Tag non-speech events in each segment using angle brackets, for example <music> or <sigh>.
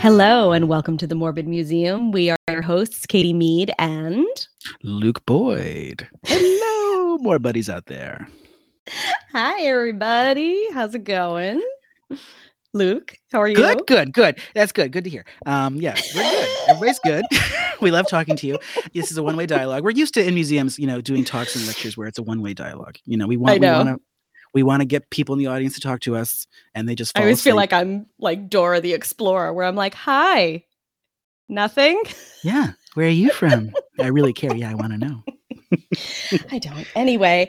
Hello and welcome to the Morbid Museum. We are your hosts, Katie Mead and Luke Boyd. Hello, more buddies out there. Hi, everybody. How's it going? Luke, how are you? Good, good, good. That's good. Good to hear. Um, yeah, we're good. Everybody's good. <laughs> we love talking to you. This is a one-way dialogue. We're used to in museums, you know, doing talks and lectures where it's a one-way dialogue. You know, we want I know. we want to we want to get people in the audience to talk to us, and they just I always feel like I'm like Dora the Explorer, where I'm like, hi, nothing. yeah. Where are you from? I really care. Yeah, I want to know. <laughs> I don't. Anyway,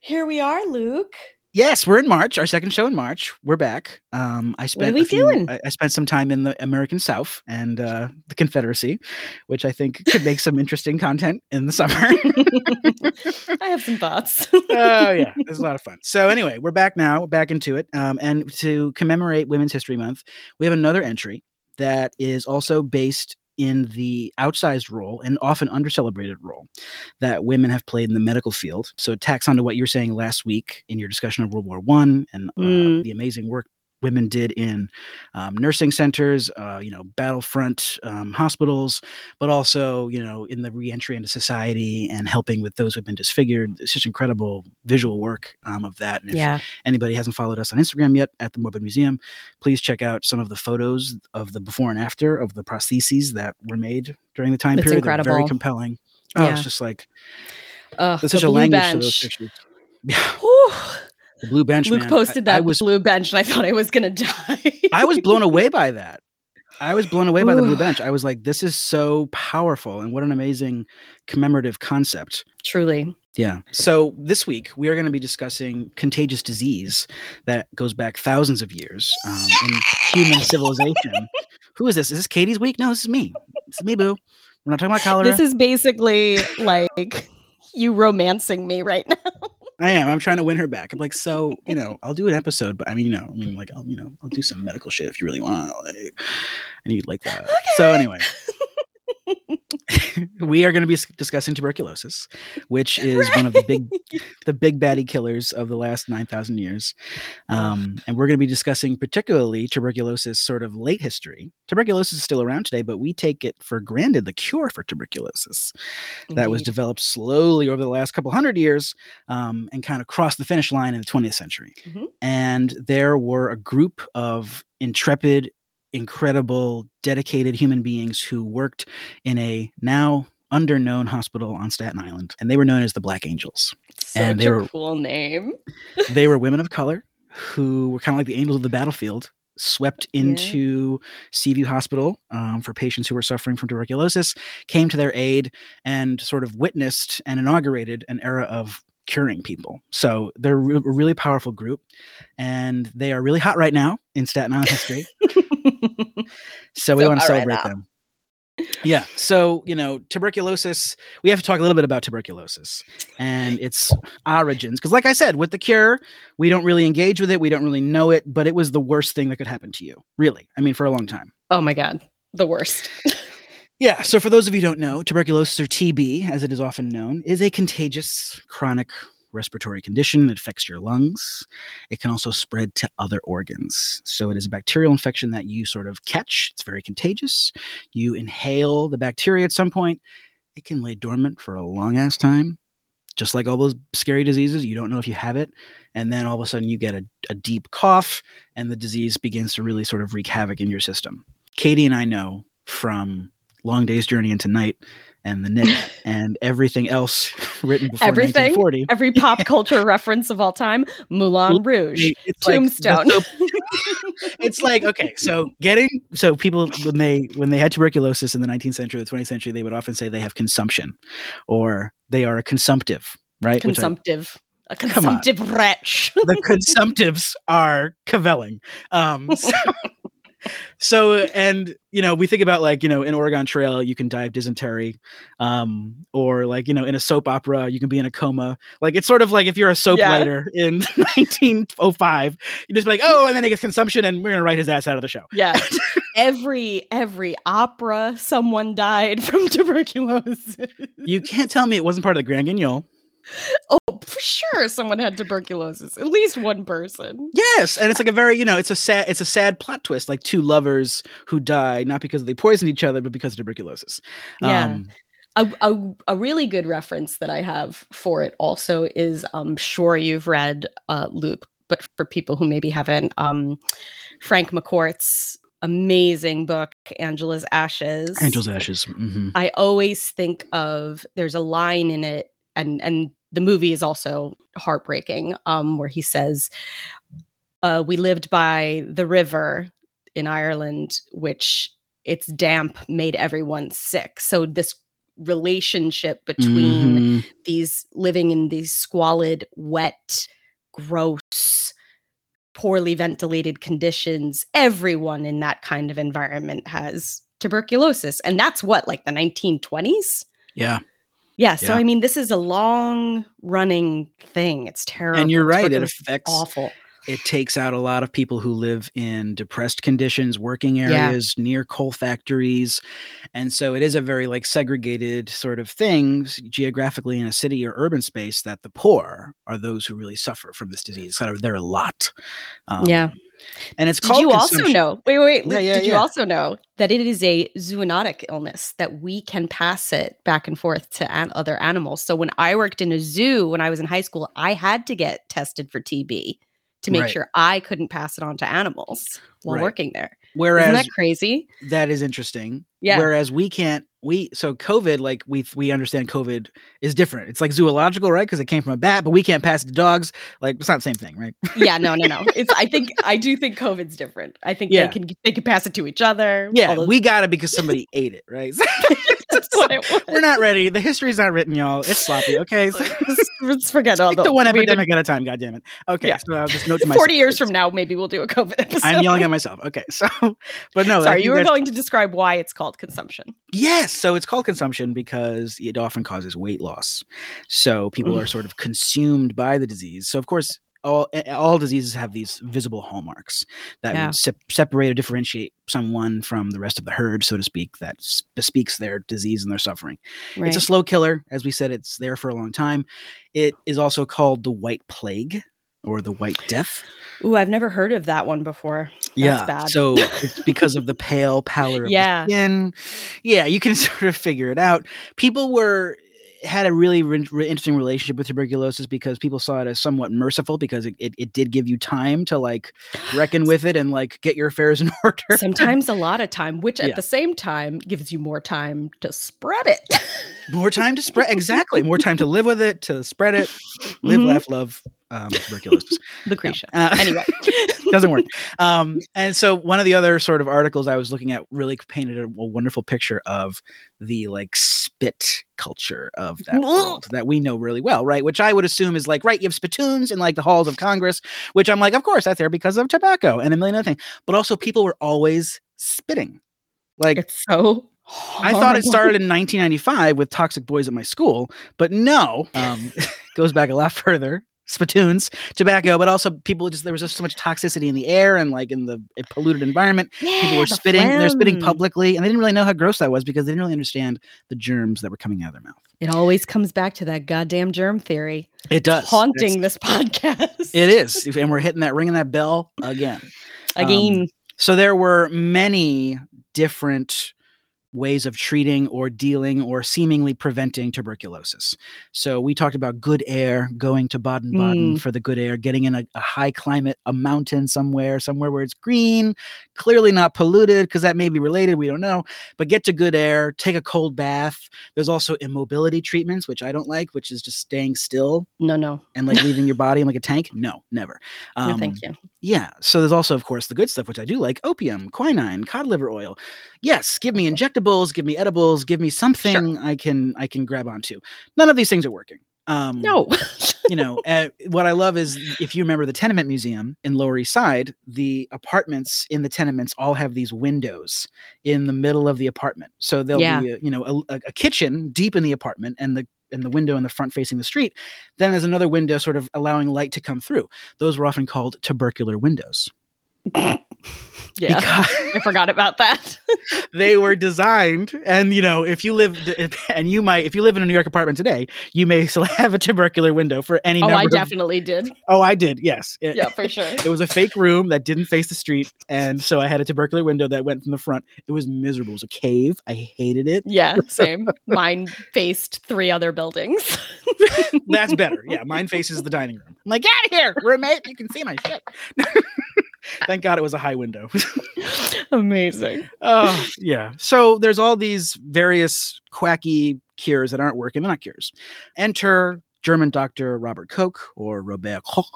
here we are, Luke. Yes, we're in March. Our second show in March. We're back. Um, I spent we few- doing? I, I spent some time in the American South and uh, the Confederacy, which I think could make some interesting content in the summer. <laughs> I have some thoughts. <laughs> oh yeah, it was a <laughs> lot of fun. So anyway, we're back now, back into it. Um, and to commemorate Women's History Month, we have another entry that is also based in the outsized role and often undercelebrated role that women have played in the medical field. So it tacks onto what you were saying last week in your discussion of World War One and uh, Mm. the amazing work women did in um, nursing centers, uh, you know, battlefront um, hospitals, but also, you know, in the reentry into society and helping with those who've been disfigured. It's just incredible visual work um, of that. And if yeah. anybody hasn't followed us on Instagram yet at the Morbid Museum, please check out some of the photos of the before and after of the prostheses that were made during the time It's period. They're very compelling. Oh, Yeah. it's just like Ugh, such a language to those pictures. Yeah. The blue bench. Luke man. Posted that I was blue bench, and I thought I was gonna die. I was blown away by <laughs> that. I was blown away by the blue bench. I was like, this is so powerful and what an amazing commemorative concept. Truly. Yeah. So this week we are going to be discussing contagious disease that goes back thousands of years um, in human civilization. Who is this? Is this Katie's week? No, this is me. This is me, boo. We're not talking about cholera. This is basically like you romancing me right now. I am. I'm trying to win her back. I'm like, so <laughs> you know, I'll do an episode, but I mean, you know, I mean, like, I'll you know, I'll do some medical shit if you really want. Like, and you'd like that. So anyway, <laughs> <laughs> we are going to be discussing tuberculosis, which <laughs> is one of the big, <laughs> the big baddie killers of the last nine thousand years. Um, and we're going to be discussing particularly tuberculosis, sort of late history. Tuberculosis is still around today, but we take it for granted the cure for tuberculosis that was developed slowly over the last couple hundred years um, and kind of crossed the finish line in the 20th century. Mhm. And there were a group of intrepid, incredible, dedicated human beings who worked in a now underknown hospital on Staten Island, and they were known as the Black Angels. Such and they a were- cool name. they were women of <laughs> color who were kind of like the angels of the battlefield swept Yeah. into seaview hospital um, for patients who were suffering from tuberculosis came to their aid and sort of witnessed and inaugurated an era of curing people so they're re- a really powerful group and they are really hot right now in staten island history <laughs> <laughs> so we So want to hot right celebrate them. Yeah so you know tuberculosis we have to talk a little bit about tuberculosis and its origins because like i said with the cure we don't really engage with it we don't really know it but it was the worst thing that could happen to you really i mean for a long time. Oh my god, the worst. <laughs> yeah so for those of you who don't know tuberculosis or tb as it is often known is a contagious chronic respiratory condition that affects your lungs. It can also spread to other organs. So it is a bacterial infection that you sort of catch. It's very contagious. You inhale the bacteria at some point. It can lay dormant for a long ass time. Just like all those scary diseases you don't know if you have it. And then all of a sudden you get a, a deep cough and the disease begins to really sort of wreak havoc in your system. Katie and i know from long day's journey into night and the Knick <laughs> and everything else <laughs> written before Everything? 1940 Every pop <laughs> culture reference of all time: Moulin Rouge, it's Tombstone. soap- it's like okay so getting so people when they when they had tuberculosis in the 19th century or the 20th century they would often say they have consumption or they are a consumptive right I- consumptive, a consumptive wretch. the consumptives are cavelling um so, so and you know we think about like you know in oregon trail you can die of dysentery um or like you know in a soap opera you can be in a coma like it's sort of like if you're a soap Yeah. writer in <laughs> 1905 you just be like oh and then he gets consumption and we're gonna write his ass out of the show yeah, <laughs> every every opera, someone died from <laughs> tuberculosis. you can't tell me it wasn't part of the grand guignol oh, for sure someone had tuberculosis. At least one person. Yes, and it's like a very, you know, it's a sad, it's a sad plot twist, like two lovers who die not because they poisoned each other, but because of tuberculosis. Yeah. Um, A, a, a really good reference that I have for it also is I'm sure you've read uh, Luke, but for people who maybe haven't, um, Frank McCourt's amazing book, Angela's Ashes. Angel's Ashes. mhm. I always think of there's a line in it, and and the movie is also heartbreaking, um, where he says, uh, "We lived by the river in Ireland, which its damp made everyone sick." So this relationship between Mhm. these living in these squalid, wet, gross, poorly ventilated conditions, everyone in that kind of environment has tuberculosis. And that's what, like the 1920s? Yeah, Yeah. So, Yeah. I mean, this is a long running thing. It's terrible. and you're right. It affects. awful. It takes out a lot of people who live in depressed conditions, working Yeah. areas near coal factories, and so it is a very like segregated sort of thing geographically in a city or urban space. That the poor are those who really suffer from this disease. They're a lot. Um, yeah. And it's Did you also know? Wait, wait, wait. Yeah, yeah, did you also know that it is a zoonotic illness that we can pass it back and forth to an- other animals? So when I worked in a zoo when I was in high school, I had to get tested for TB to make Right. sure I couldn't pass it on to animals while Right. working there. Whereas Isn't that crazy? that is interesting. Yeah. Whereas we can't. We so COVID like we we understand COVID is different. It's like zoological, right? Because it came from a bat, but we can't pass it to dogs. Like it's not the same thing, right? yeah, no, no, no. <laughs> It's I think I do think COVID's different. I think Yeah. they can they can pass it to each other. Yeah, we got it because somebody ate it, right? <laughs> <laughs> that's what it was. We're not ready. The history's not written, y'all. It's sloppy. Okay, so let's, <laughs> let's forget all the the one we did- epidemic at a time. God damn it. Okay, Yeah. so I'll just note to myself. 40 years from now, maybe we'll do a COVID episode. <laughs> I'm yelling at myself. Okay, so but no, Sorry, you were going to describe why it's called consumption. Yes, so it's called consumption because it often causes weight loss. So people are sort of consumed by the disease. So of course, all all diseases have these visible hallmarks that Yeah. sep- separate or differentiate someone from the rest of the herd, so to speak, that bespeaks their disease and their suffering. Right. It's a slow killer, as we said. It's there for a long time. It is also called the White Plague or the White Death. Ooh, I've never heard of that one before. yeah. bad. So it's <laughs> because of the pale pallor of Yeah. the skin. Yeah, you can <laughs> sort of figure it out. People were had a really re- re- interesting relationship with tuberculosis because people saw it as somewhat merciful because it, it, it did give you time to like reckon with it and like get your affairs in <laughs> order. Sometimes a lot of time, which at Yeah. the same time gives you more time to spread it. more time to spread exactly more time to live with it to spread it live Mhm. laugh love um, tuberculosis Lucretia. <laughs> Uh, Anyway. <laughs> doesn't work. Um, and so one of the other sort of articles I was looking at really painted a, a wonderful picture of the like spit culture of that world that we know really well, right? Which I would assume is like, right, you have spittoons in like the halls of Congress, which I'm like, of course, that's there because of tobacco and a million other things. But also people were always spitting. Like It's so I thought it started in 1995 with Toxic Boys at my school, but no, um, <laughs> goes back a lot further. Spittoons, tobacco, but also people just there was just so much toxicity in the air and like in the polluted environment. People were spitting, they're spitting publicly, and they didn't really know how gross that was because they didn't really understand the germs that were coming out of their mouth. It always comes back to that goddamn germ theory. It does. Haunting this podcast. It is, <laughs> and we're hitting that ringing that bell again. Again. Um, so there were many different ways of treating or dealing or seemingly preventing tuberculosis. So we talked about good air, going to Baden-Baden Mm. for the good air, getting in a, a high climate, a mountain somewhere, somewhere where it's green, clearly not polluted because that may be related, we don't know, but get to good air, take a cold bath. There's also immobility treatments, which I don't like, which is just staying still no, no. and like leaving your body in like a tank. No, never. no, Um, thank you. yeah. So there's also, of course, the good stuff, which I do like opium, quinine, cod liver oil. Yes, give me injectables, give me edibles, give me something I can I can grab onto. None of these things are working. Um, No. you know, uh, what I love is if you remember the Tenement Museum in Lower East Side, the apartments in the tenements all have these windows in the middle of the apartment. So there'll Yeah. be, a, you know, a- a kitchen deep in the apartment and the and the window in the front facing the street. Then there's another window sort of allowing light to come through. Those were often called tubercular windows. <laughs> Yeah, I forgot about that. <laughs> they were designed and you know if you live <laughs> and you might if you live in a new york apartment today you may still have a tubercular window for any number oh, I of- definitely did. oh i did yes It- Yeah, for sure. it was a fake room that didn't face the street and so i had a tubercular window that went from the front it was miserable it was a cave i hated it Yeah, same. Mine faced three other buildings. that's better yeah mine faces the dining room i'm like get out of here roommate you can see my shit <laughs> thank god it was a high window <laughs> Amazing. Oh, yeah. So there's all these various quacky cures that aren't working. They're not cures. Enter German doctor Robert Koch or Robert Koch.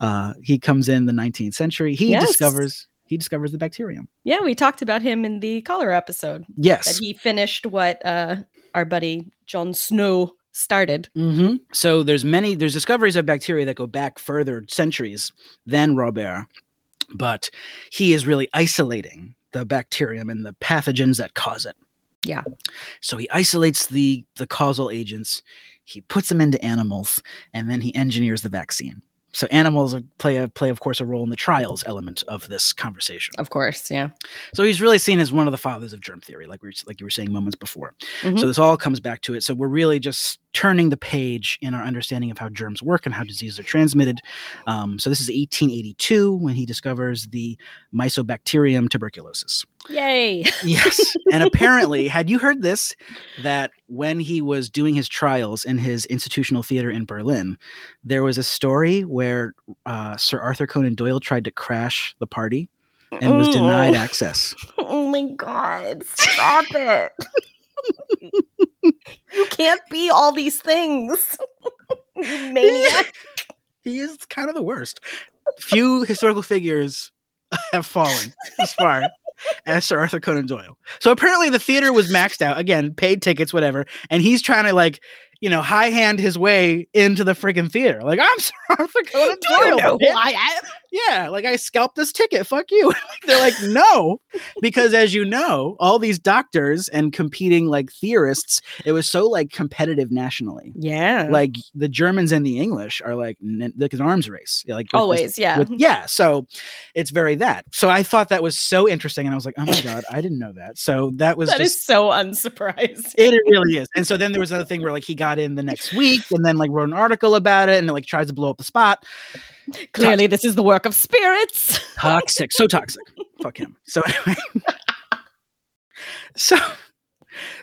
Uh, he comes in the 19th century. He Yes. discovers he discovers the bacterium. Yeah, we talked about him in the cholera episode. That Yes. he finished what uh, our buddy John Snow started. hmm So there's many there's discoveries of bacteria that go back further centuries than Robert, but he is really isolating the bacterium and the pathogens that cause it. Yeah. So he isolates the the causal agents, he puts them into animals, and then he engineers the vaccine. So animals play a play, of course, a role in the trials element of this conversation. Of course, yeah. So he's really seen as one of the fathers of germ theory, like we like you were saying moments before. Mhm. So this all comes back to it. So we're really just turning the page in our understanding of how germs work and how diseases are transmitted. Um, so this is 1882 when he discovers the Mycobacterium tuberculosis. Yay. <laughs> Yes, and apparently, had you heard this? That when he was doing his trials in his institutional theater in Berlin, there was a story where uh, Sir Arthur Conan Doyle tried to crash the party and was denied access. <laughs> Oh my god, stop it. <laughs> <laughs> you can't be all these things. <laughs> You maniac. He is kind of the worst. Few historical figures <laughs> have fallen as far as Sir Arthur Conan Doyle. So apparently the theater was maxed out. Again, paid tickets, whatever. And he's trying to like, you know, high hand his way into the freaking theater. Like, I'm Sir Arthur Conan Do you Doyle. know who. I am? Yeah, like I scalped this ticket. Fuck you. <laughs> They're like, no, because as you know, all these doctors and competing like theorists, it was so like competitive nationally. Yeah. Like the Germans and the English are like n- like an arms race. Like with always, yeah. with- yeah. So it's very that. So I thought that was so interesting, and I was like, oh my god, I didn't know that. So that was That is just. so unsurprising. It really is. And so then there was another thing where like he got in the next week and then like wrote an article about it and it like tries to blow up the spot. Clearly, this is the work of spirits. toxic. So toxic. Fuck him. So anyway. <laughs> So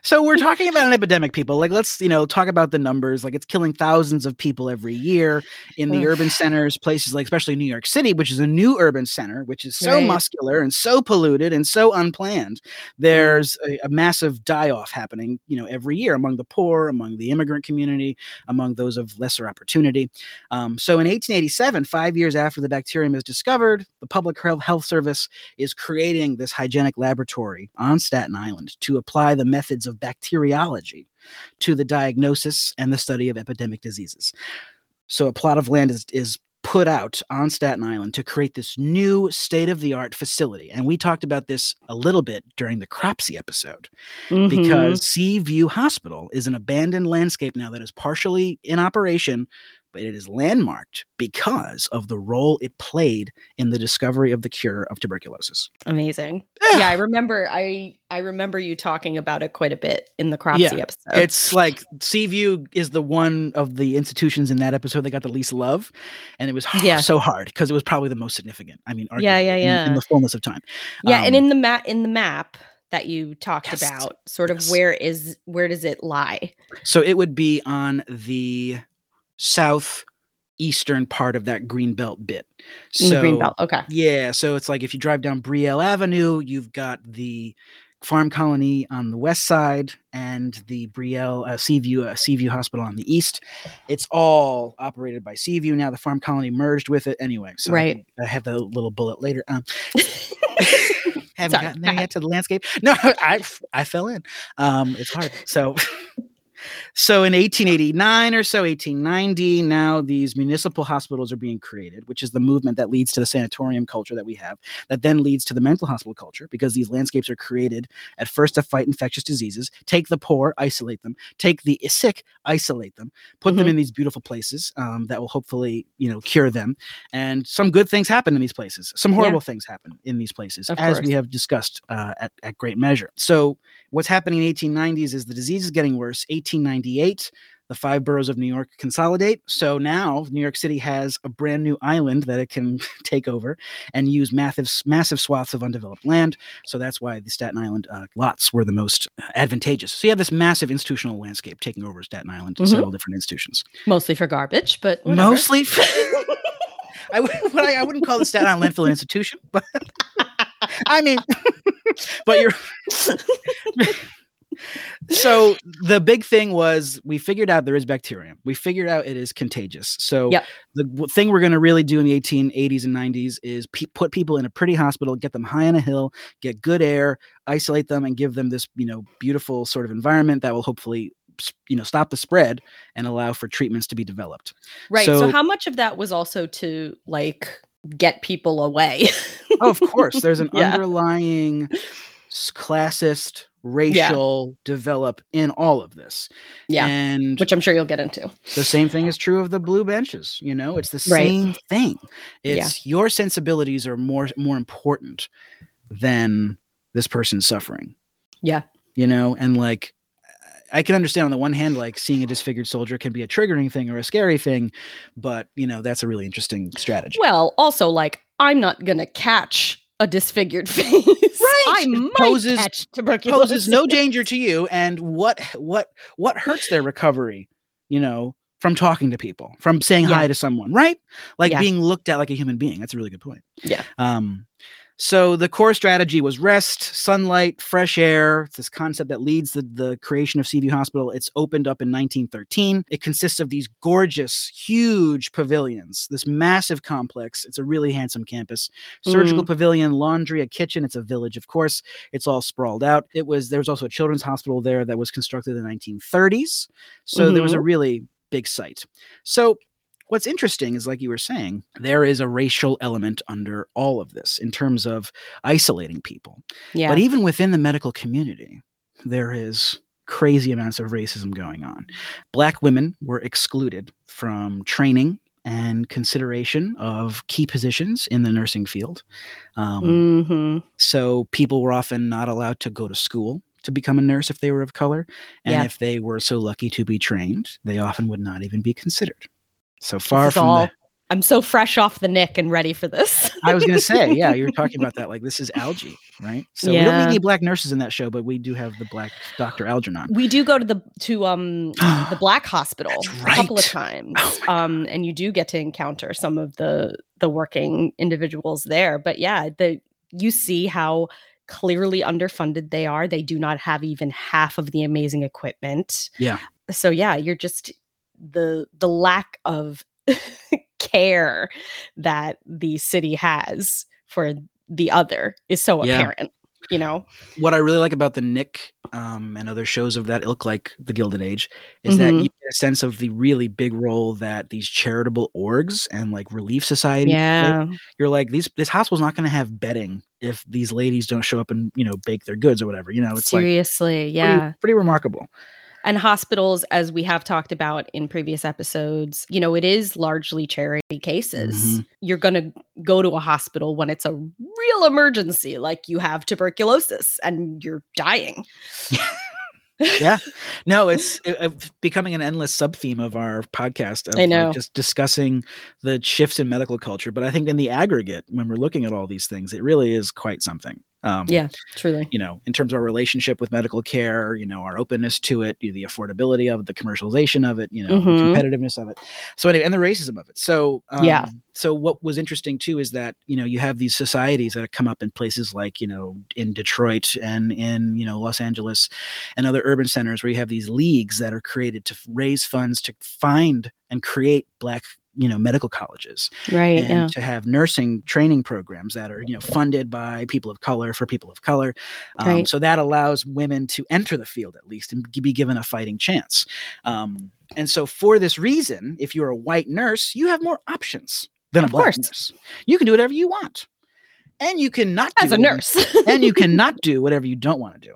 so we're talking about an epidemic people like let's you know talk about the numbers like it's killing thousands of people every year in the urban centers places like especially new york city which is a new urban center which is so Right. muscular and so polluted and so unplanned. There's a, a massive die-off happening you know every year among the poor among the immigrant community among those of lesser opportunity. Um, so in 1887, five years after the bacterium is discovered, the Public Health Health Service is creating this hygienic laboratory on Staten Island to apply the methods of bacteriology to the diagnosis and the study of epidemic diseases. So a plot of land is, is put out on Staten Island to create this new state of the art facility. And we talked about this a little bit during the Cropsey episode Mm-hmm. because Seaview Hospital is an abandoned landscape now that is partially in operation, but it is landmarked because of the role it played in the discovery of the cure of tuberculosis. amazing. Yeah. Yeah, I remember. I I remember you talking about it quite a bit in the Cropsey Yeah, episode. It's like Seaview is the one of the institutions in that episode that got the least love, and it was h- Yeah. so hard because it was probably the most significant. I mean, Yeah, arguably, yeah, in- in, the fullness of time. yeah, and Um, in the map in the map that you talked Yes, about, sort of yes. where is where does it lie? So it would be on the southeastern part of that green belt bit. In the green So- belt. Okay. Yeah, so it's like if you drive down Brielle Avenue, you've got the farm colony on the west side and the Brielle uh, Seaview uh, Seaview Hospital on the east. It's all operated by Seaview now. The farm colony merged with it anyway. So Right. I have the little bullet later. Um, <laughs> <laughs> haven't Sorry, gotten go there yet to the landscape. No, <laughs> I I fell in. Um, it's hard. So. So in 1889 or so, 1890, now these municipal hospitals are being created, which is the movement that leads to the sanatorium culture that we have, that then leads to the mental hospital culture, because these landscapes are created at first to fight infectious diseases, take the poor, isolate them, take the sick, isolate them, put them Mhm. in these beautiful places um, that will hopefully, you know, cure them. And some good things happen in these places. Some Yeah. horrible things happen in these places, Of as course. we have discussed uh, at, at great measure. So what's happening in 1890s is the disease is getting worse. 1898, the five boroughs of New York consolidate. So now New York City has a brand new island that it can <laughs> take over and use massive, massive swaths of undeveloped land. So that's why the Staten Island uh, lots were the most advantageous. So you have this massive institutional landscape taking over Staten Island to Mhm. several different institutions. Mostly for garbage, but whatever. Mostly. <laughs> <laughs> I, would, I, I wouldn't call the Staten Island landfill an institution, but I mean, <laughs> but you're. <laughs> so the big thing was we figured out there is bacterium. We figured out it is contagious. So Yep. the thing we're going to really do in the 1880s and 90s is pe- put people in a pretty hospital, get them high on a hill, get good air, isolate them, and give them this you know beautiful sort of environment that will hopefully you know stop the spread and allow for treatments to be developed. Right. So, So- how much of that was also to like get people away? Oh, of course, there's an <laughs> Yeah. underlying classist racial develop in all of this. yeah. And Which I'm sure you'll get into. the same thing is true of the blue benches, you know, it's the Right. same thing. Yeah. It's your sensibilities are more more important than this person's suffering. Yeah. You know, and like I can understand on the one hand, like seeing a disfigured soldier can be a triggering thing or a scary thing, but you know, that's a really interesting strategy. Well, also like I'm not gonna catch a disfigured <laughs> face. I It might poses- catch tuberculosis. poses no danger to you and what what what hurts their recovery you know from talking to people from saying Yeah. hi to someone right like Yeah. being looked at like a human being that's a really good point Yeah. um so the core strategy was rest sunlight fresh air. It's this concept that leads the, the creation of seaview hospital. It's opened up in 1913 it consists of these gorgeous huge pavilions this massive complex. It's a really handsome campus. Surgical mm. pavilion laundry a kitchen. It's a village of course. It's all sprawled out. It was there was also a children's hospital there that was constructed in the 1930s. So there was a mm-hmm. really big site. So what's interesting is like you were saying, there is a racial element under all of this in terms of isolating people. Yeah. But even within the medical community, there is crazy amounts of racism going on. Black women were excluded from training and consideration of key positions in the nursing field. Um, hmm so people were often not allowed to go to school to become a nurse if they were of color. And Yeah. if they were so lucky to be trained, they often would not even be considered. So far from all- the, I'm so fresh off the Knick and ready for this. <laughs> I was going to say, yeah, you were talking about <laughs> that. Like this is Algie, right? So we don't Yeah. need any black nurses in that show, but we do have the black Dr. Algernon. we do go to the to um <gasps> the black hospital That's a couple of times Oh um and you do get to encounter some of the the working individuals there but yeah the you see how clearly underfunded they are they do not have even half of the amazing equipment Yeah. so yeah you're just the the lack of <laughs> care that the city has for the other is so Yeah. apparent you know What I really like about the Knick um, and other shows of that ilk, like The Gilded Age, is that Mhm. you get a sense of the really big role that these charitable orgs and like relief societies play. yeah you're like these this hospital's not going to have bedding if these ladies don't show up and you know bake their goods or whatever you know it's like seriously pretty- yeah pretty, remarkable and hospitals as we have talked about in previous episodes you know it is largely charity cases. Mhm. you're going to go to a hospital when it's a real emergency like you have tuberculosis and you're dying. <laughs> Yeah. No it's it- it's becoming an endless sub theme of our podcast of I like, know. just discussing the shifts in medical culture. But i think in the aggregate when we're looking at all these things it really is quite something um yeah truly you know, in terms of our relationship with medical care, you know, our openness to it, the affordability of it, the commercialization of it, you know, the Mhm. competitiveness of it. So anyway, and the racism of it. So um, Yeah. So what was interesting too is that you know you have these societies that come up in places like you know in Detroit and in you know Los Angeles and other urban centers where you have these leagues that are created to raise funds to find and create black you know medical colleges Right. and Yeah. to have nursing training programs that are you know funded by people of color for people of color um, Right. so that allows women to enter the field at least and be given a fighting chance um, and so for this reason if you're a white nurse you have more options than a Of black course. nurse you can do whatever you want and you cannot do As a nurse. <laughs> and you cannot do whatever you don't want to do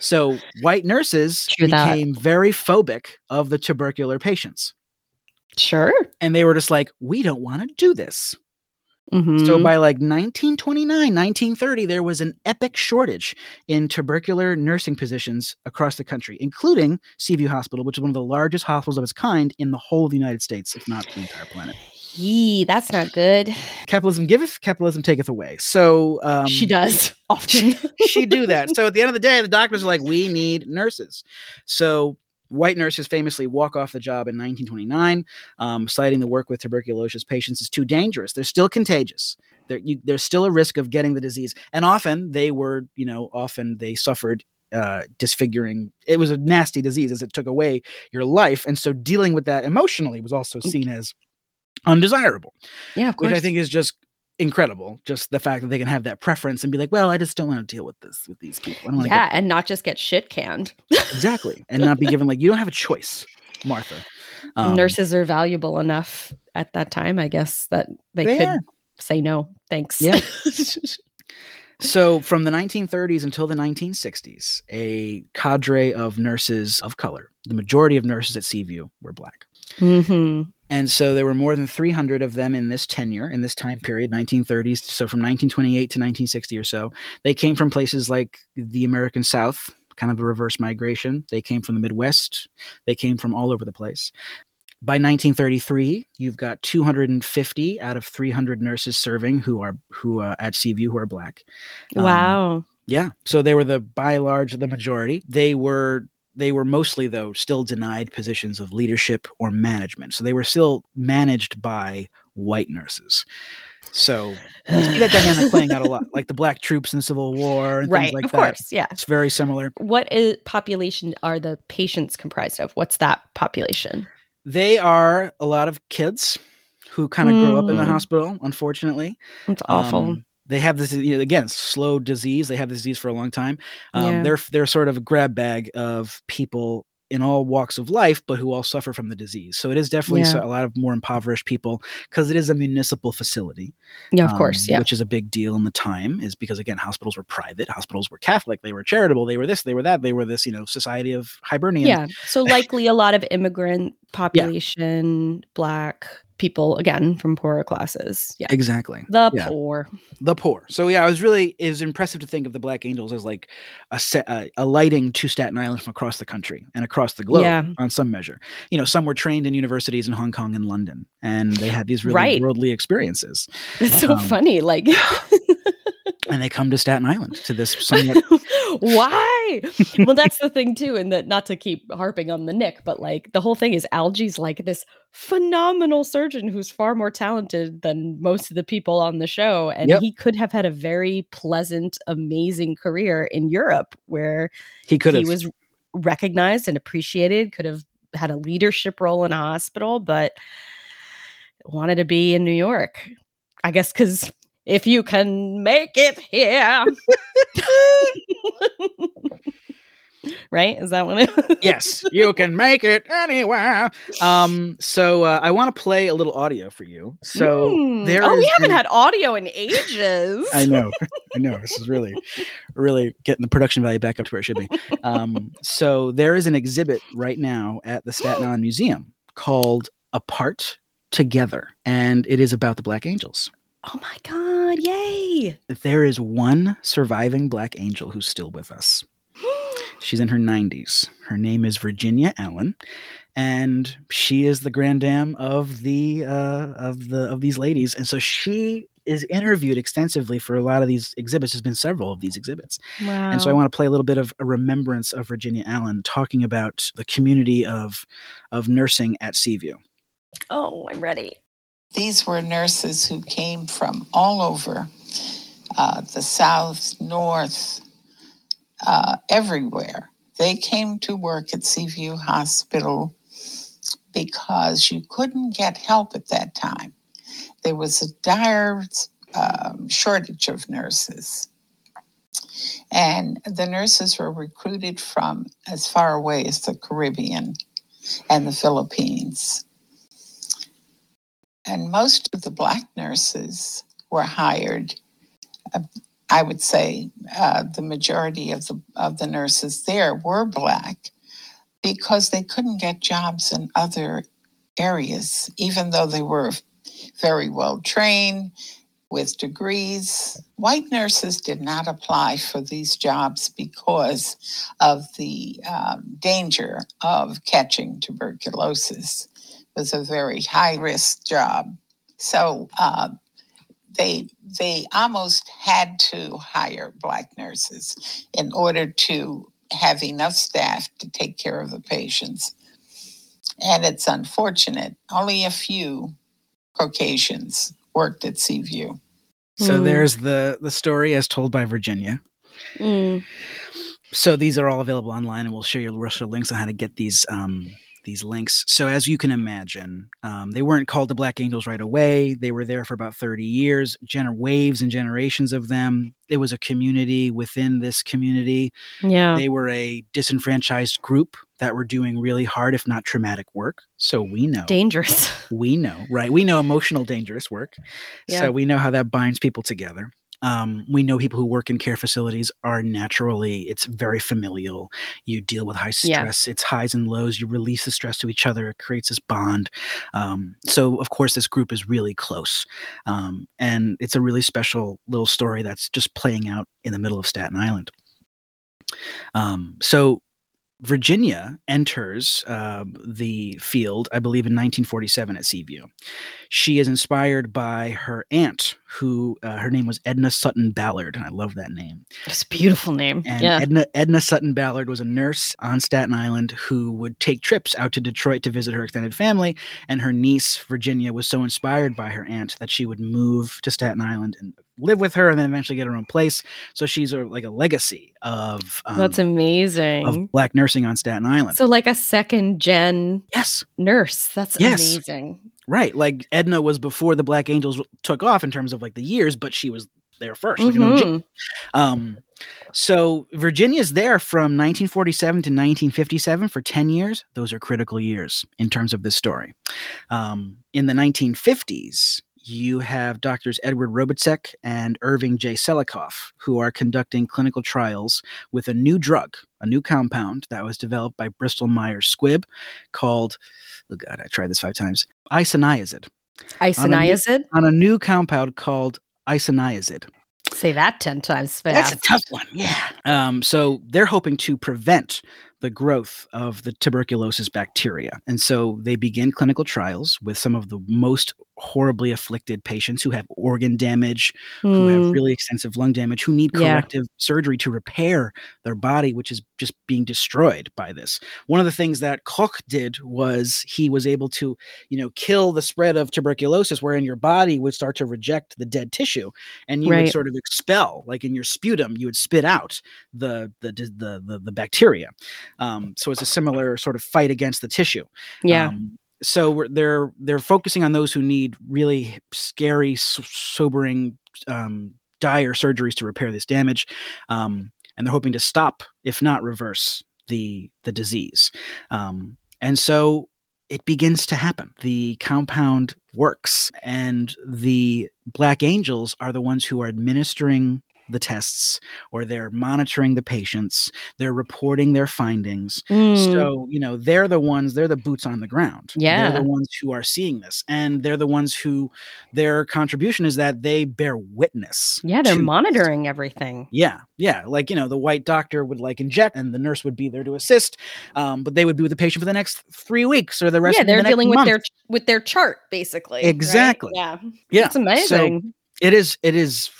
so white nurses True that. became very phobic of the tubercular patients sure. and they were just like we don't want to do this so Mhm. by like 1929, 1930, there was an epic shortage in tubercular nursing positions across the country, including Seaview Hospital, which is one of the largest hospitals of its kind in the whole of the United States, if not the entire planet. Yee, that's not good. Capitalism giveth, capitalism taketh away. So um, <laughs> she does often. she do that. So at the end of the day, the doctors are like, we need nurses. So white nurses famously walk off the job in 1929, um, citing the work with tuberculosis patients is too dangerous. They're still contagious. There, you, there's still a risk of getting the disease, and often they were, you know, often they suffered uh, disfiguring. It was a nasty disease as it took away your life, and so dealing with that emotionally was also seen as undesirable yeah, of course. which I think is just incredible. Just the fact that they can have that preference and be like, well, I just don't want to deal with this with these people. I don't want to yeah, and not just get shit canned. exactly, <laughs> and not be given like you don't have a choice, Martha. Um, Nurses are valuable enough at that time, I guess, that they, could are. say no, thanks. Yeah. <laughs> So from the 1930s until the 1960s, a cadre of nurses of color, the majority of nurses at Seaview were black. hmm And so there were more than 300 of them in this tenure, in this time period, 1930s. So from 1928 to 1960 or so, they came from places like the American South, kind of a reverse migration. They came from the Midwest. They came from all over the place. By 1933, you've got 250 out of 300 nurses serving who are who uh, at Seaview who are black. Um, Wow. Yeah. So they were the by large the majority. They were they were mostly though still denied positions of leadership or management. So they were still managed by white nurses. So see that dynamic playing out a lot, like the black troops in the Civil War and right. things like of that. course. Yeah. It's very similar. What is, population are the patients comprised of? What's that population? They are a lot of kids who kind of grow up in the Mm. hospital, unfortunately. It's awful. Um, they have this you know, again slow disease. They have this disease for a long time. Um, Yeah. They're they're sort of a grab bag of people in all walks of life, but who all suffer from the disease. So it is definitely Yeah. a lot of more impoverished people because it is a municipal facility. yeah, of course. um, Yeah. which is a big deal in the time. Is because again, hospitals were private, hospitals were Catholic, they were charitable, they were this, they were that, they were this you know society of Hibernians. Yeah. So likely a lot of immigrant <laughs> population, black people, again, from poorer classes. Yeah. exactly. The Yeah. poor. the poor. So yeah, it was really it was impressive to think of the Black Angels as like a set, uh, a lighting to Staten Island from across the country and across the globe Yeah. on some measure. You know, some were trained in universities in Hong Kong and London, and they had these really Right. worldly experiences. It's so Um, funny. Like, <laughs> And they come to Staten Island to this <laughs> somewhat why? well, that's the thing too, and that not to keep harping on the Knick, but like the whole thing is Algie's like this phenomenal surgeon who's far more talented than most of the people on the show, and Yep. he could have had a very pleasant, amazing career in Europe where he could he was recognized and appreciated, could have had a leadership role in a hospital, but wanted to be in New York. I guess because if you can make it here. <laughs> right? Is that what it yes, you can make it anywhere. Um, so uh, I want to play a little audio for you. So Mm. there Oh, we haven't an- had audio in ages. I know, <laughs> I know. This is really, really getting the production value back up to where it should be. Um, so there is an exhibit right now at the Staten Island Museum called "Apart Together," and it is about the Black Angels. Oh my god, yay. There is one surviving Black Angel who's still with us. <gasps> She's in her 90s. Her name is Virginia Allen, and she is the grand dame of the uh, of the of these ladies. And so she is interviewed extensively for a lot of these exhibits. There's been several of these exhibits, Wow. and so I want to play a little bit of a remembrance of Virginia Allen, talking about the community of of nursing at Seaview. oh, I'm ready. These were nurses who came from all over uh, the South, North, uh, everywhere. They came to work at Seaview Hospital because you couldn't get help at that time. There was a dire um, shortage of nurses. And the nurses were recruited from as far away as the Caribbean and the Philippines. And most of the Black nurses were hired. Uh, I would say uh, the majority of the of the nurses there were Black because they couldn't get jobs in other areas, even though they were very well trained with degrees. White nurses did not apply for these jobs because of the um, danger of catching tuberculosis. It was a very high risk job. So uh, they they almost had to hire black nurses in order to have enough staff to take care of the patients. And it's unfortunate, only a few Caucasians worked at Seaview. So Mm. there's the the story as told by Virginia. Mm. So these are all available online, and we'll share your rest links on how to get these um, these links. So as you can imagine, um, they weren't called the Black Angels right away. They were there for about 30 years, gener- waves and generations of them. It was a community within this community. Yeah. They were a disenfranchised group that were doing really hard, if not traumatic work. So we know, Dangerous. <laughs> we know, right? We know emotional, dangerous work. Yeah. So we know how that binds people together. Um, we know people who work in care facilities are naturally, it's very familial. You deal with high Yeah. stress, it's highs and lows. You release the stress to each other, it creates this bond. Um, so, of course, this group is really close. Um, and it's a really special little story that's just playing out in the middle of Staten Island. Um, so, Virginia enters uh, the field, I believe, in 1947 at Seaview. She is inspired by her aunt, who uh, her name was Edna Sutton Ballard, and I love that name. It's a beautiful name. And yeah. Edna Edna Sutton Ballard was a nurse on Staten Island who would take trips out to Detroit to visit her extended family. And her niece Virginia was so inspired by her aunt that she would move to Staten Island and live with her, and then eventually get her own place. So she's a, like a legacy of um, That's amazing. of black nursing on Staten Island. so like a second gen yes, nurse. That's Yes. amazing. right. Like Edna was before the Black Angels took off in terms of like the years, but she was there first. like an OG. Mhm. Um, so Virginia's there from 1947 to 1957 for 10 years. Those are critical years in terms of this story. Um, in the 1950s, you have doctors Edward Robitzek and Irving J. Selikoff, who are conducting clinical trials with a new drug, a new compound that was developed by Bristol Myers Squibb called, oh God, I tried this five times, isoniazid, Isoniazid. on a new compound called isoniazid. Say that 10 times fast. That's a tough one. Yeah. Um, so they're hoping to prevent the growth of the tuberculosis bacteria. And so they begin clinical trials with some of the most horribly afflicted patients who have organ damage, who have Mm, really extensive lung damage, who need Yeah. corrective surgery to repair their body, which is just being destroyed by this. One of the things that Koch did was he was able to, you know, kill the spread of tuberculosis, wherein your body would start to reject the dead tissue, and you Right. would sort of expel, like in your sputum, you would spit out the the the, the, the bacteria. Um, so it's a similar sort of fight against the tissue. yeah. Um, so we're, they're they're focusing on those who need really scary, s- sobering, um, dire surgeries to repair this damage, um, and they're hoping to stop, if not reverse, the the disease. Um, and so it begins to happen. The compound works, and the Black Angels are the ones who are administering the tests or they're monitoring the patients they're reporting their findings Mm, so, you know, they're the ones, they're the boots on the ground. Yeah. They're the ones who are seeing this. And they're the ones who their contribution is that they bear witness. yeah, they're to this. monitoring everything. Yeah. Yeah. Like, you know, the white doctor would like inject and the nurse would be there to assist. Um, but they would be with the patient for the next three weeks or the rest Yeah, of the they're dealing with month. their with their chart basically. right? Exactly. Yeah. yeah. It's amazing. it is it is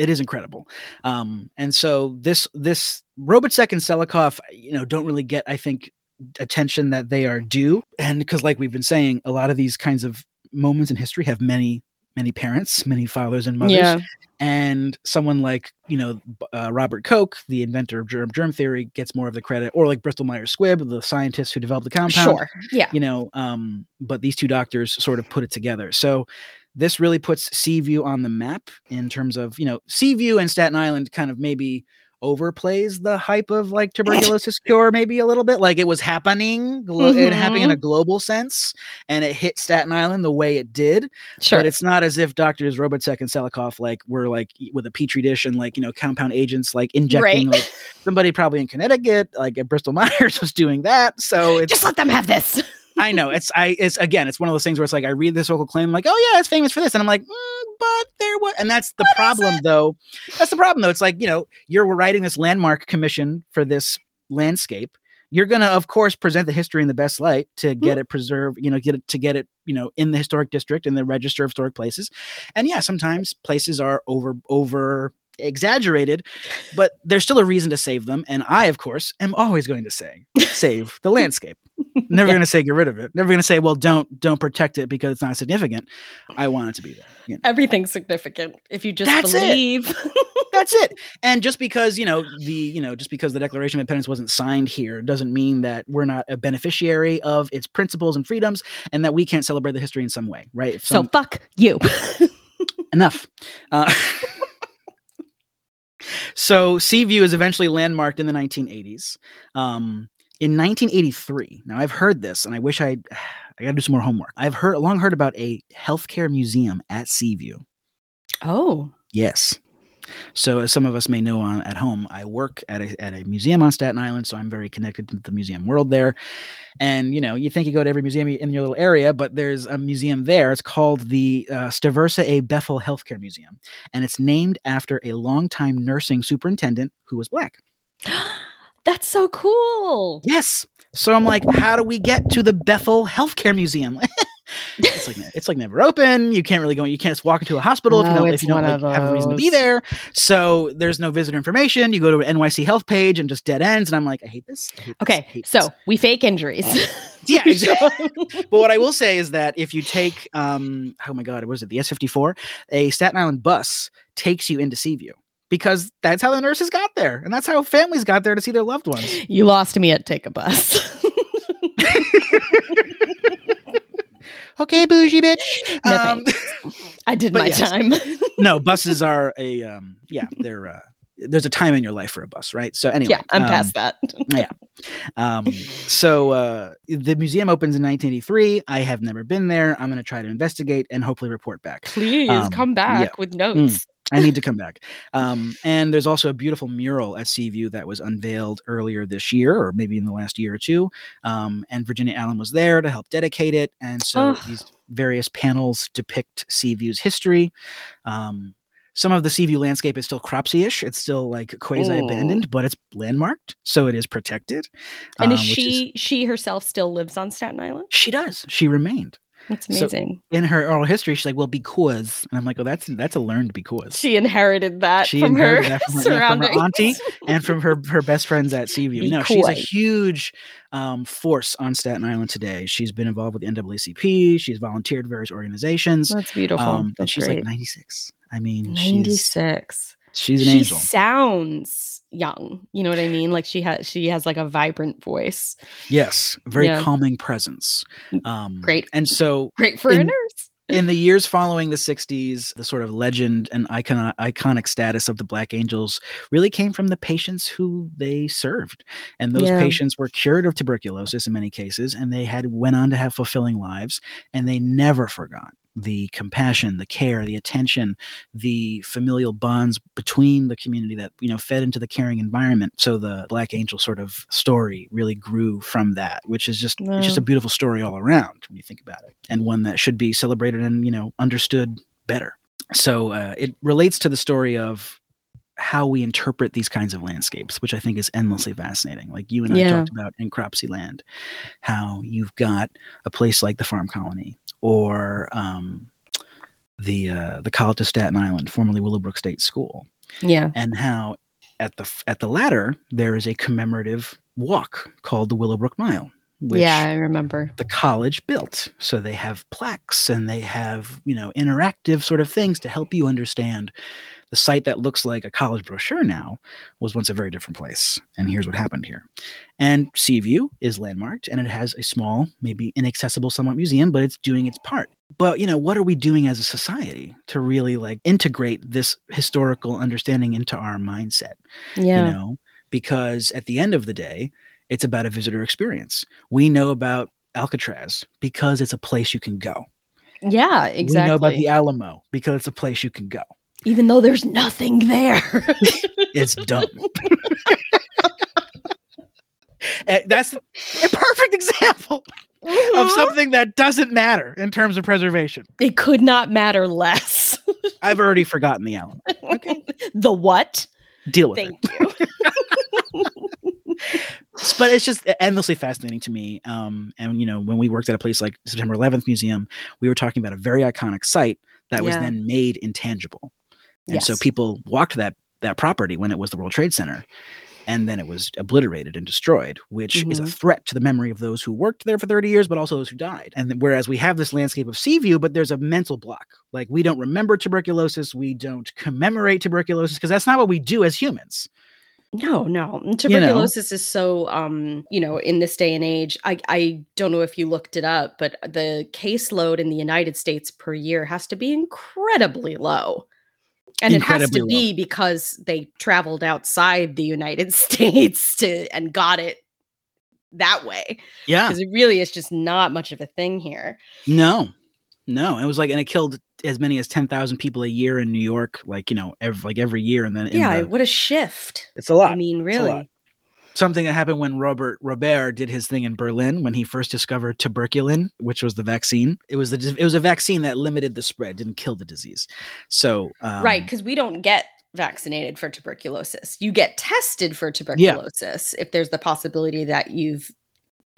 it is incredible um and so this this Robitzek and Selikoff you know don't really get i think attention that they are due and because like we've been saying a lot of these kinds of moments in history have many many parents, many fathers and mothers. Yeah. And someone like, you know, uh, Robert Koch, the inventor of germ, germ theory, gets more of the credit, or like Bristol Myers Squibb, the scientist who developed the compound. Sure. Yeah. You know, um, but these two doctors sort of put it together. So this really puts Seaview on the map in terms of, you know, Seaview and Staten Island kind of maybe overplays the hype of like <laughs> tuberculosis cure maybe a little bit like it was happening glo- it happening in a mm-hmm. global sense and it hit Staten Island the way it did Sure. but it's not as if doctors Robitzek and Selikoff like were like with a petri dish and like you know compound agents like injecting Right. like somebody probably in Connecticut like at Bristol <laughs> Myers was doing that so it's Just let them have this. I know it's I it's again it's one of those things where it's like I read this local claim like oh yeah it's famous for this and I'm like mm, but there was and that's the problem though that's the problem though it's like you know you're writing this landmark commission for this landscape you're gonna of course present the history in the best light to get it preserved you know get it to get it you know in the historic district in the register of historic places and yeah sometimes places are over over exaggerated but there's still a reason to save them and i of course am always going to say save the <laughs> landscape never Yeah. going to say get rid of it never going to say well don't don't protect it because it's not significant i want it to be there you know? Everything's significant if you just That's it. believe. <laughs> that's it and just because you know the you know just because the declaration of independence wasn't signed here doesn't mean that we're not a beneficiary of its principles and freedoms and that we can't celebrate the history in some way right if so fuck you. <laughs> enough uh, so seaview is eventually landmarked in the 1980s um, in 1983 now i've heard this and i wish i <sighs> i gotta do some more homework i've heard long heard about a healthcare museum at seaview oh. Yes. So, as some of us may know on at home, I work at a at a museum on Staten Island, so I'm very connected to the museum world there. And you know, you think you go to every museum in your little area, but there's a museum there. It's called the uh, Staversa A. Bethel Healthcare Museum, and it's named after a longtime nursing superintendent who was black. <gasps> That's so cool. Yes. So I'm like, how do we get to the Bethel Healthcare Museum? <laughs> it's like it's like never open. You can't really go. You can't just walk into a hospital if you don't, if you don't like, have a reason to be there. So there's no visitor information. You go to an NYC health page and just dead ends. And I'm like, I hate this. I hate this, Okay, hate so this. we fake injuries. <laughs> yeah, exactly. but what I will say is that if you take, um, oh my god, was it the S54? A Staten Island bus takes you into Seaview because that's how the nurses got there, and that's how families got there to see their loved ones. you lost me at take a bus. <laughs> Okay, bougie bitch. No Um, I did <laughs> my yes. time. <laughs> no, <laughs> buses are a um, yeah, they're uh, there's a time in your life for a bus, right? So anyway, yeah, I'm um, past that. Yeah. Um, so uh, the museum opens in 1983. I have never been there. I'm going to try to investigate and hopefully report back. Please um, come back with notes. I need to come back. Um, and there's also a beautiful mural at Seaview that was unveiled earlier this year, or maybe in the last year or two. Um, and Virginia Allen was there to help dedicate it. And so Oh. these various panels depict Seaview's history. Um, some of the Seaview landscape is still Cropsey-ish. It's still like quasi abandoned, but it's landmarked, so it is protected. And is um, which she she herself still lives on Staten Island? she does. She remained That's So- amazing. in her oral history. She's like, "Well, because," and I'm like, "Oh, that's that's a learned because." she inherited that She from her inherited that from her- yeah, from her auntie <laughs> and from her her best friends at Seaview. Be No, she's a huge um, force on Staten Island today. She's been involved with the NAACP. She's volunteered various organizations. That's beautiful. Um, and she's great. like 96. I mean, she's 96. She's an she angel. sounds young. You know what I mean? Like she has she has like a vibrant voice. Yes, very Yeah. calming presence. Um, Great. And so Great for a In- nurse. in the <laughs> years following the 60s, the sort of legend and icon- iconic status of the Black Angels really came from the patients who they served. And those Yeah. patients were cured of tuberculosis in many cases, and they had went on to have fulfilling lives, and they never forgot the compassion, the care, the attention, the familial bonds between the community that, you know, fed into the caring environment. So the Black Angel sort of story really grew from that, which is just it's just a beautiful story all around when you think about it, and one that should be celebrated and you know understood better. So uh, it relates to the story of how we interpret these kinds of landscapes, which I think is endlessly fascinating. Like you and I talked about in Cropsey Land, how you've got a place like the farm colony or um, the uh, the College of Staten Island, formerly Willowbrook State School, Yeah. and how at the at the latter there is a commemorative walk called the Willowbrook Mile, which yeah, I remember. the college built. So they have plaques and they have, you know, interactive sort of things to help you understand the site that looks like a college brochure now was once a very different place. And here's what happened here. And Seaview is landmarked and it has a small, maybe inaccessible somewhat museum, but it's doing its part. But, you know, what are we doing as a society to really like integrate this historical understanding into our mindset? Yeah. you know because at the end of the day it's about a visitor experience we know about alcatraz because it's a place you can go yeah, exactly. we know about the alamo because it's a place you can go Even though there's nothing there. <laughs> it's dumb Eh, that's a perfect example of something that doesn't matter in terms of preservation it could not matter less. <laughs> i've already forgotten the alamo okay. The what? deal with it you. but it's just endlessly fascinating to me. Um, and you know, when we worked at a place like September 11th Museum, we were talking about a very iconic site that was then made intangible, and so people walked that that property when it was the World Trade Center, and then it was obliterated and destroyed, which is a Mhm. threat to the memory of those who worked there for 30 years, but also those who died. And whereas we have this landscape of Seaview, but there's a mental block. Like we don't remember tuberculosis, we don't commemorate tuberculosis because that's not what we do as humans. No, no. Tuberculosis is so um, you know, in this day and age, I I don't know if you looked it up, but the caseload in the United States per year has to be incredibly low. And it has to be because they traveled outside the United <laughs> States to and got it that way. Yeah. Because it really is just not much of a thing here. No, no. It was like, and it killed as many as ten thousand people a year in New York, like you know, every like every year, and then yeah, the- what a shift. it's a lot. I mean, It's a lot. really. Something that happened when Robert Robert did his thing in Berlin when he first discovered tuberculin, which was the vaccine. It was the it was a vaccine that limited the spread, didn't kill the disease. So um, right because we don't get vaccinated for tuberculosis you get tested for tuberculosis if there's the possibility that you've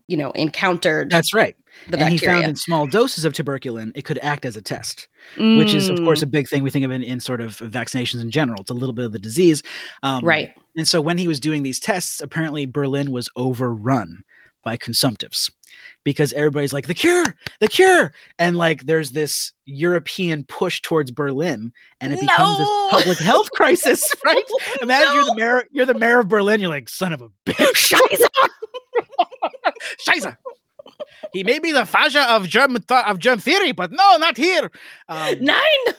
you know encountered that's right. the and he found in small doses of tuberculin, it could act as a test. which is of course Mm, a big thing we think of in, in sort of vaccinations in general. It's a little bit of the disease. Um, right. and so when he was doing these tests apparently berlin was overrun by consumptives because everybody's like the cure! The cure! And like there's this european push towards berlin and it becomes this public health <laughs> crisis right? <laughs> Imagine you're the mayor you're the mayor of berlin you're like son of a bitch <laughs> Scheiße. He may be the Faja of germ th- of germ theory, but no, not here. Um, nine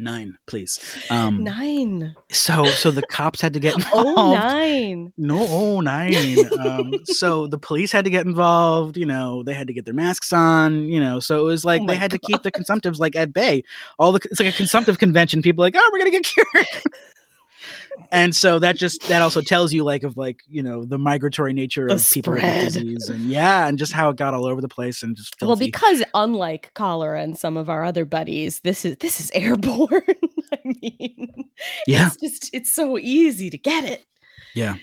nine, please. Um, nine so so the cops had to get <laughs> oh involved. nine No, oh, nine. Um, so the police had to get involved. You know, they had to get their masks on. You know, so it was like Oh they my had to keep the consumptives like at bay. All the it's like a consumptive convention. People are like, oh, we're gonna get cured. <laughs> and so that just that also tells you like of like you know the migratory nature The of people with spread. disease and yeah, and just how it got all over the place and just well because unlike cholera and some of our other buddies this is this is <laughs> airborne i mean Yeah. it's just it's so easy to get it Yeah.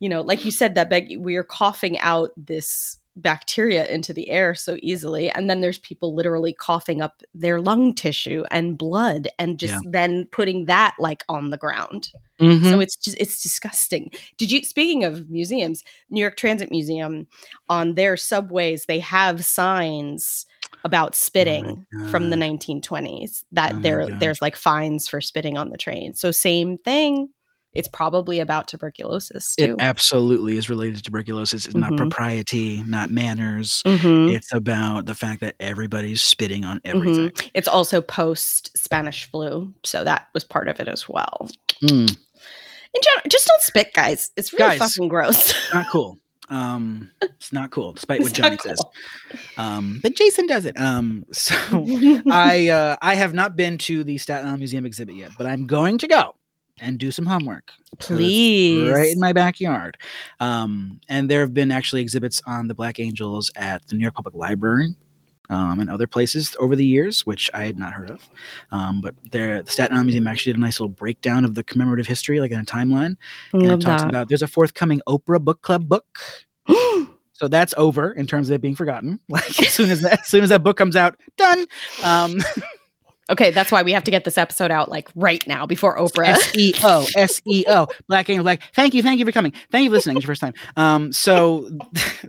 you know like you said that Becky, we are coughing out this bacteria into the air so easily and then there's people literally coughing up their lung tissue and blood and just Yeah. then putting that like on the ground. Mhm. so it's just it's disgusting. Did you speaking of museums new york transit museum on their subways they have signs about spitting from the 1920s that Oh there there's like fines for spitting on the train. So same thing it's probably about tuberculosis it absolutely is related to tuberculosis. It's not Mhm. propriety, not manners. Mhm, It's about the fact that everybody's spitting on mhm. everything. it's also post spanish flu so that was part of it as well Mm, in general just don't spit guys it's really Guys. fucking gross not cool. Um, it's not cool, despite <laughs> what not Johnny says. Um, but Jason does it. Um, so <laughs> I uh, I have not been to the Staten Island Museum exhibit yet, but I'm going to go and do some homework. Please right in my backyard. Um, and there have been actually exhibits on the Black Angels at the New York Public Library. Um, and other places over the years, which I had not heard of. Um, but there, the Staten Island Museum actually did a nice little breakdown of the commemorative history, like in a timeline. And Love it talks that. about there's a forthcoming Oprah book club book. <gasps> So that's over in terms of it being forgotten. <laughs> Like as <laughs> soon as that, as soon as that book comes out, done. Um, <laughs> Okay, that's why we have to get this episode out like right now before Oprah. SEO, SEO, Black Angel Black. Thank you, thank you for coming. Thank you for listening. It's your first time. Um, so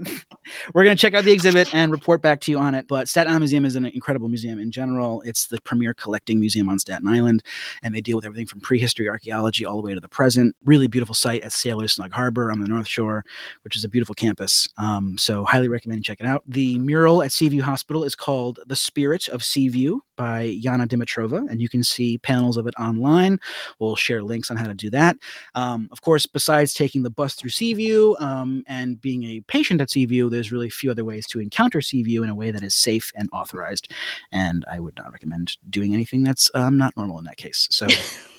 <laughs> we're to check out the exhibit and report back to you on it. But Staten Island Museum is an incredible museum in general. It's the premier collecting museum on Staten Island, and they deal with everything from prehistory archaeology all the way to the present. Really beautiful site at Sailors' Snug Harbor on the North Shore, which is a beautiful campus. Um, so highly recommend checking out. The mural at Seaview Hospital is called "The Spirit of Seaview" by Yana Dimitrova, and you can see panels of it online. We'll share links on how to do that. Um, of course, besides taking the bus through Seaview um, and being a patient at Seaview, there's really few other ways to encounter Seaview in a way that is safe and authorized. And I would not recommend doing anything that's um, not normal in that case. So. <laughs>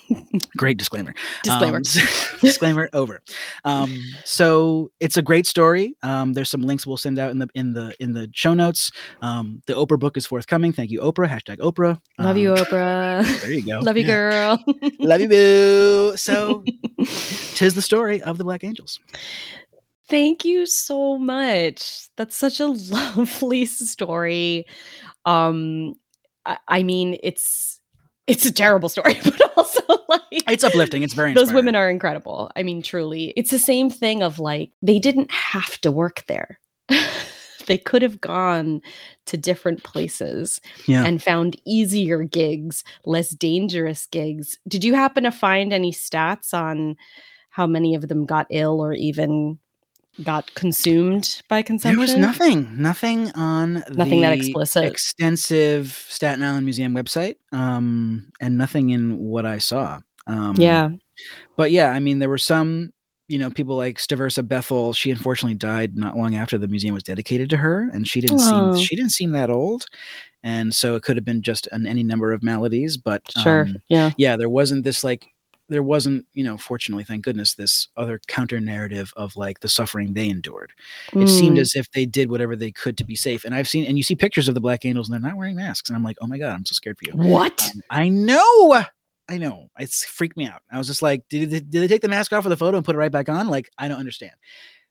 great disclaimer. Disclaimer. Um, <laughs> disclaimer over. Um, so it's a great story. Um, there's some links we'll send out in the in the in the show notes. Um, the Oprah book is forthcoming. Thank you, Oprah. Hashtag Oprah. Love you, Um, Oprah. <laughs> There you go. Love you, girl. Love you, boo. <laughs> So, tis the story of the Black Angels. Thank you so much. That's such a lovely story. Um, I, I mean, it's it's a terrible story, <laughs> but also like It's uplifting. It's very. those inspiring. women are incredible. I mean, truly, it's the same thing of like they didn't have to work there. <laughs> they could have gone to different places Yeah. and found easier gigs, less dangerous gigs. Did you happen to find any stats on how many of them got ill or even got consumed by consumption? There was nothing, nothing on Nothing that explicit. extensive Staten Island Museum website, um, and nothing in what I saw. Um, Yeah. but yeah, I mean, there were some, you know, people like Staversa Bethel. She unfortunately died not long after the museum was dedicated to her, and she didn't Oh. seem she didn't seem that old, and so it could have been just an, any number of maladies. But Sure. um, yeah. yeah, there wasn't this like there wasn't, you know, fortunately, thank goodness, this other counter narrative of like the suffering they endured. It seemed Mm. as if they did whatever they could to be safe. And I've seen and you see pictures of the Black Angels and they're not wearing masks. And I'm like, oh my God, I'm so scared for you. what? Um, I know. I know. It's freaked me out. I was just like, did they, did they take the mask off of the photo and put it right back on? Like, I don't understand.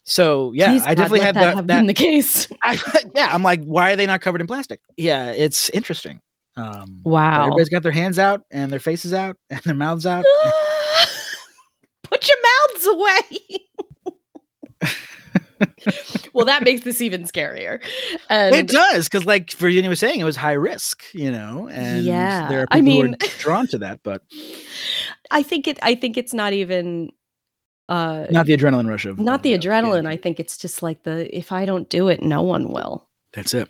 So yeah, Please, I definitely had that that. have that been the case. I, <laughs> yeah, I'm like, why are they not covered in plastic? Yeah, it's interesting. Um, Wow. Everybody's got their hands out and their faces out <laughs> and their mouths out. <laughs> Put your mouths away. <laughs> well, that makes this even scarier. And it does because, like Virginia was saying, it was high risk, you know, and Yeah, there are I people who mean- are drawn to that, but I think it I think it's not even uh not the adrenaline rush of not of the yeah, adrenaline. I think it's just like the if I don't do it, no one will. That's it.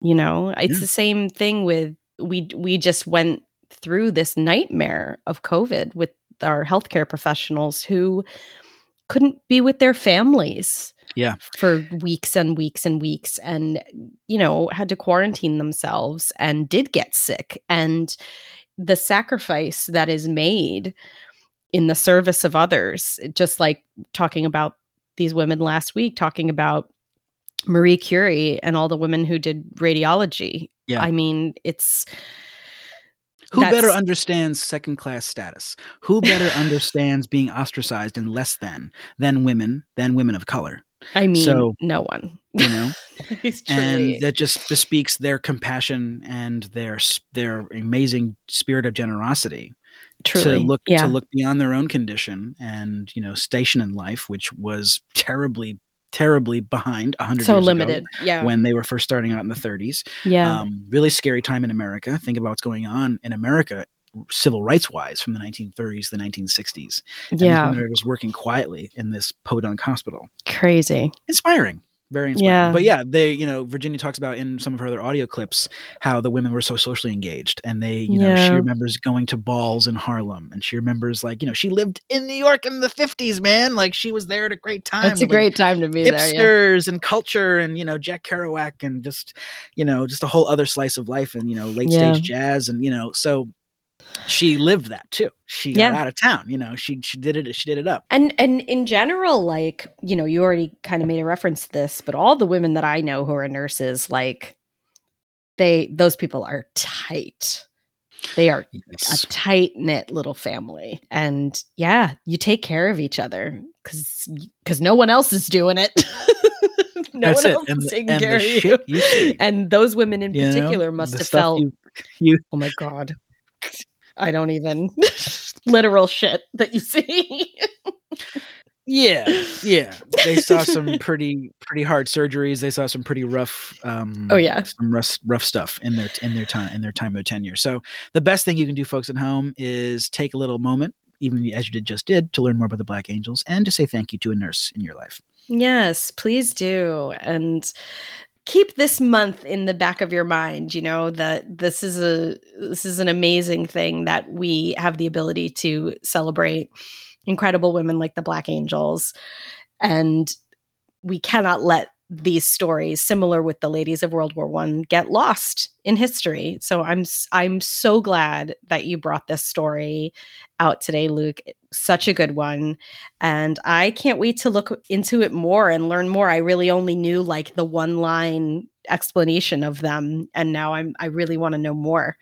You know, it's Yeah. the same thing with we we just went through this nightmare of COVID with our healthcare professionals who couldn't be with their families. Yeah. For weeks and weeks and weeks and you know, had to quarantine themselves and did get sick and the sacrifice that is made in the service of others, just like talking about these women last week, talking about Marie Curie and all the women who did radiology. Yeah. I mean, it's Who better understands second class status? Who better <laughs> understands being ostracized and less than than women than women of color? I mean, So- no one. You know, <laughs> and that just bespeaks their compassion and their their amazing spirit of generosity truly to look yeah. to look beyond their own condition and you know station in life, which was terribly terribly behind a hundred so years ago limited. Yeah. when they were first starting out in the 30s. yeah. Um, really scary time in America. Think about what's going on in America, civil rights wise, from the 1930s to the 1960s. And yeah. just working quietly in this podunk hospital. Crazy. Inspiring. Very inspiring. Yeah. But yeah, they, you know, Virginia talks about in some of her other audio clips how the women were so socially engaged. And they, you know, she remembers going to balls in Harlem. And she remembers, like, you know, she lived in New York in the 50s, man. Like, she was there at a great time. It's a like, great time to be there. Yeah. hipsters and culture and you know Jack Kerouac and just you know just a whole other slice of life and you know late Yeah. stage jazz and you know so she lived that too. She got out of town, you know. She she did it. She did it up. And and in general, like, you know, you already kind of made a reference to this, but all the women that I know who are nurses, like they those people are tight. They are a tight knit little family. And yeah, you take care of each other because because no one else is doing it. <laughs> no That's one it. else And is taking the care of you. you And those women in you know, particular must have felt, you, you oh my God. I don't even <laughs> literal shit that you <laughs> see. Yeah, yeah. They saw some <laughs> pretty pretty hard surgeries. They saw some pretty rough. Um, Oh, yeah. some rough rough stuff in their in their time in their time of tenure. So the best thing you can do, folks at home, is take a little moment, even as you did just did, to learn more about the Black Angels and to say thank you to a nurse in your life. Yes, please do. And keep this month in the back of your mind, you know, that this is a this is an amazing thing that we have the ability to celebrate incredible women like the Black Angels. And we cannot let these stories similar with the ladies of World War 1 get lost in history. So I'm i'm so glad that you brought this story out today, Luke. Such a good one. And I can't wait to look into it more and learn more. I really only knew like the one line explanation of them. And now I'm I really want to know more.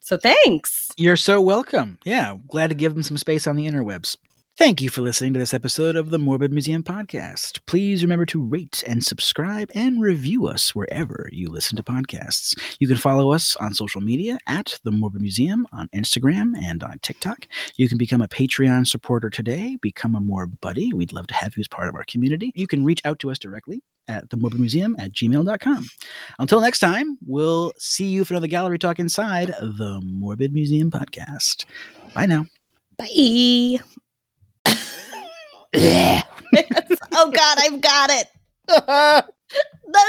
So thanks. You're so welcome. Yeah, glad to give them some space on the interwebs. Thank you for listening to this episode of the Morbid Museum podcast. Please remember to rate and subscribe and review us wherever you listen to podcasts. You can follow us on social media at the Morbid Museum on Instagram and on TikTok. You can become a Patreon supporter today, become a more buddy. We'd love to have you as part of our community. You can reach out to us directly at the morbid museum at gmail.com. Until next time, we'll see you for another gallery talk inside the Morbid Museum podcast. Bye now. Bye. <laughs> oh God, I've got it. <laughs> <laughs> No.